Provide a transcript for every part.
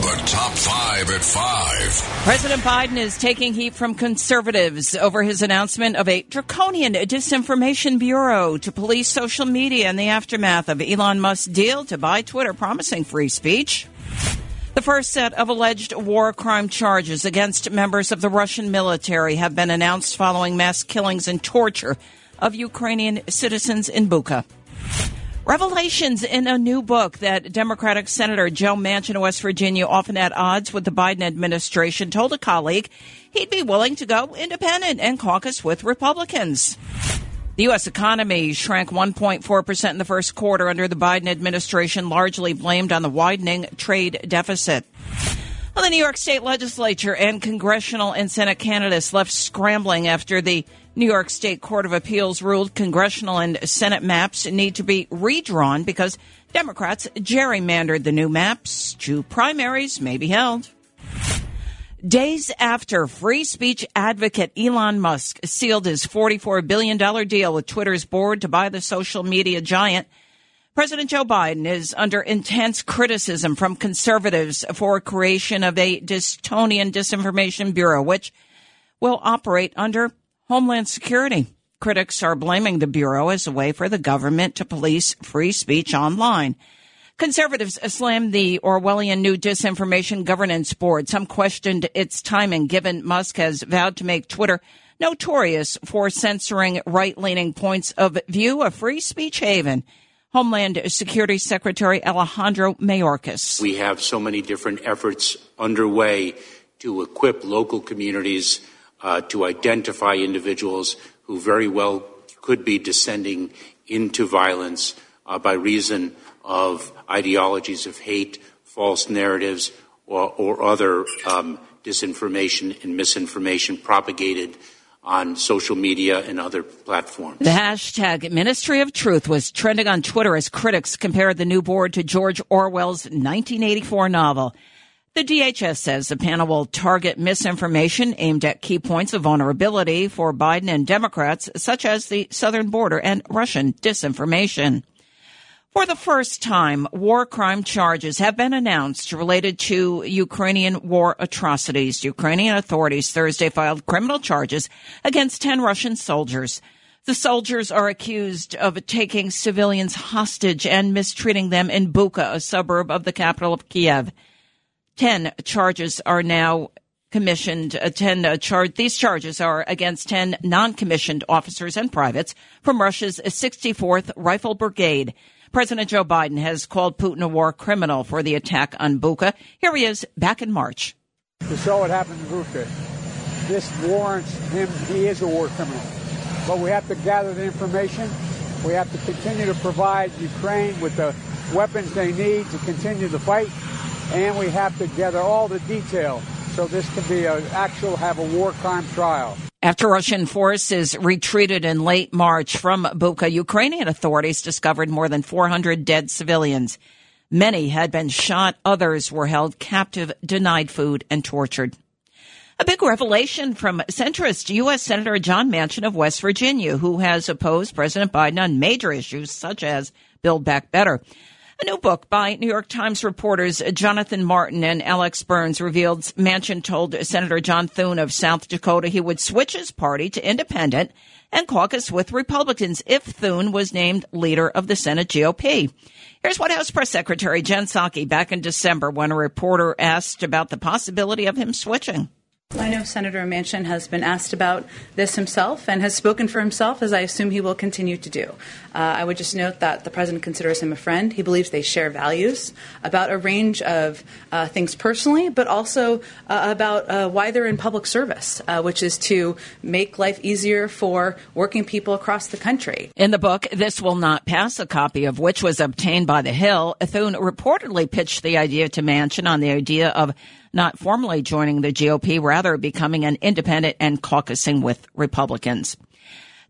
The top five at five. President Biden is taking heat from conservatives over his announcement of a draconian disinformation bureau to police social media in the aftermath of Elon Musk's deal to buy Twitter, promising free speech. The first set of alleged war crime charges against members of the Russian military have been announced following mass killings and torture of Ukrainian citizens in Bucha. Revelations in a new book that Democratic Senator Joe Manchin of West Virginia, often at odds with the Biden administration, told a colleague he'd be willing to go independent and caucus with Republicans. The U.S. economy shrank 1.4% in the first quarter under the Biden administration, largely blamed on the widening trade deficit. Well, the New York State legislature and congressional and Senate candidates left scrambling after the New York State Court of Appeals ruled congressional and Senate maps need to be redrawn because Democrats gerrymandered the new maps. Two primaries may be held. Days after free speech advocate Elon Musk sealed his $44 billion deal with Twitter's board to buy the social media giant, President Joe Biden is under intense criticism from conservatives for creation of a Dystonian disinformation bureau, which will operate under Homeland Security. Critics are blaming the Bureau as a way for the government to police free speech online. Conservatives slammed the Orwellian new disinformation governance board. Some questioned its timing, given Musk has vowed to make Twitter notorious for censoring right leaning points of view, a free speech haven. Homeland Security Secretary Alejandro Mayorkas. We have so many different efforts underway to equip local communities uh, to identify individuals who very well could be descending into violence uh, by reason of ideologies of hate, false narratives, or, or other um, disinformation and misinformation propagated on social media and other platforms. The hashtag Ministry of Truth was trending on Twitter as critics compared the new board to George Orwell's 1984 novel. The DHS says the panel will target misinformation aimed at key points of vulnerability for Biden and Democrats, such as the southern border and Russian disinformation. For the first time, war crime charges have been announced related to Ukrainian war atrocities. Ukrainian authorities Thursday filed criminal charges against 10 Russian soldiers. The soldiers are accused of taking civilians hostage and mistreating them in Bucha, a suburb of the capital of Kiev. 10 charges are now commissioned, uh, 10 uh, charge, these charges are against 10 non-commissioned officers and privates from Russia's 64th Rifle Brigade. President Joe Biden has called Putin a war criminal for the attack on Bucha. Here he is back in March. We saw what happened in Bucha. This warrants him, he is a war criminal. But we have to gather the information. We have to continue to provide Ukraine with the weapons they need to continue the fight and we have to gather all the detail so this can be an actual have a war crime trial. After Russian forces retreated in late March from Bucha, Ukrainian authorities discovered more than 400 dead civilians. Many had been shot, others were held captive, denied food, and tortured. A big revelation from centrist U.S. Senator John Manchin of West Virginia, who has opposed President Biden on major issues such as Build Back Better. A new book by New York Times reporters Jonathan Martin and Alex Burns revealed Manchin told Senator John Thune of South Dakota he would switch his party to independent and caucus with Republicans if Thune was named leader of the Senate GOP. Here's what House Press Secretary Jen Psaki back in December when a reporter asked about the possibility of him switching. I know Senator Manchin has been asked about this himself and has spoken for himself, as I assume he will continue to do. Uh, I would just note that the president considers him a friend. He believes they share values about a range of uh, things personally, but also uh, about uh, why they're in public service, uh, which is to make life easier for working people across the country. In the book, This Will Not Pass, a copy of which was obtained by The Hill, Thune reportedly pitched the idea to Manchin on the idea of not formally joining the GOP, rather becoming an independent and caucusing with Republicans.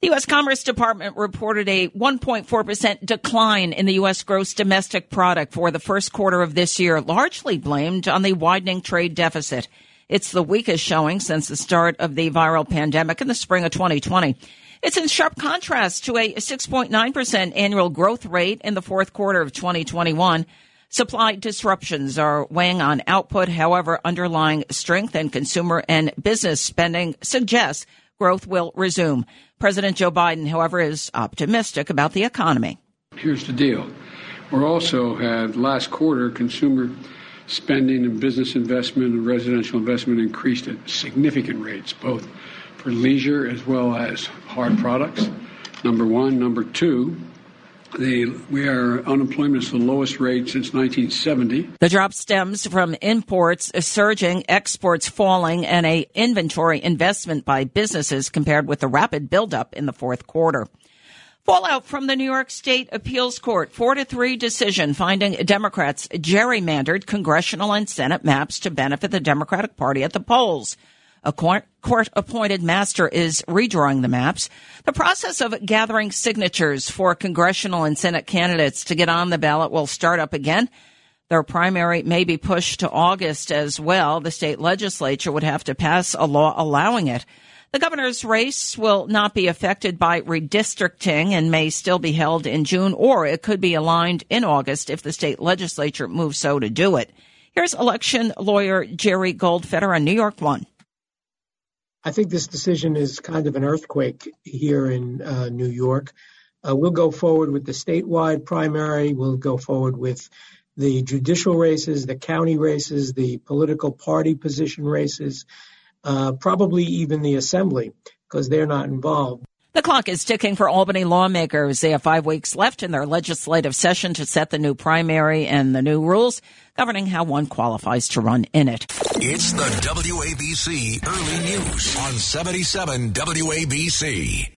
The U.S. Commerce Department reported a 1.4% decline in the U.S. gross domestic product for the first quarter of this year, largely blamed on the widening trade deficit. It's the weakest showing since the start of the viral pandemic in the spring of 2020. It's in sharp contrast to a 6.9% annual growth rate in the fourth quarter of 2021. Supply disruptions are weighing on output. However, underlying strength in consumer and business spending suggests growth will resume. President Joe Biden, however, is optimistic about the economy. Here's the deal. We're also had last quarter consumer spending and business investment and residential investment increased at significant rates, both for leisure as well as hard products. Number one. Number two, the, we are unemployment is the lowest rate since 1970. The drop stems from imports surging, exports falling, and a inventory investment by businesses compared with the rapid buildup in the fourth quarter. Fallout from the New York State Appeals Court, four to three decision finding Democrats gerrymandered congressional and Senate maps to benefit the Democratic Party at the polls. A court appointed master is redrawing the maps. The process of gathering signatures for congressional and Senate candidates to get on the ballot will start up again. Their primary may be pushed to August as well. The state legislature would have to pass a law allowing it. The governor's race will not be affected by redistricting and may still be held in June, or it could be aligned in August if the state legislature moves so to do it. Here's election lawyer Jerry Goldfeder on New York One. I think this decision is kind of an earthquake here in uh, New York. Uh, we'll go forward with the statewide primary. We'll go forward with the judicial races, the county races, the political party position races, uh, probably even the assembly, because they're not involved. The clock is ticking for Albany lawmakers. They have five weeks left in their legislative session to set the new primary and the new rules governing how one qualifies to run in it. It's the WABC Early News on 77 WABC.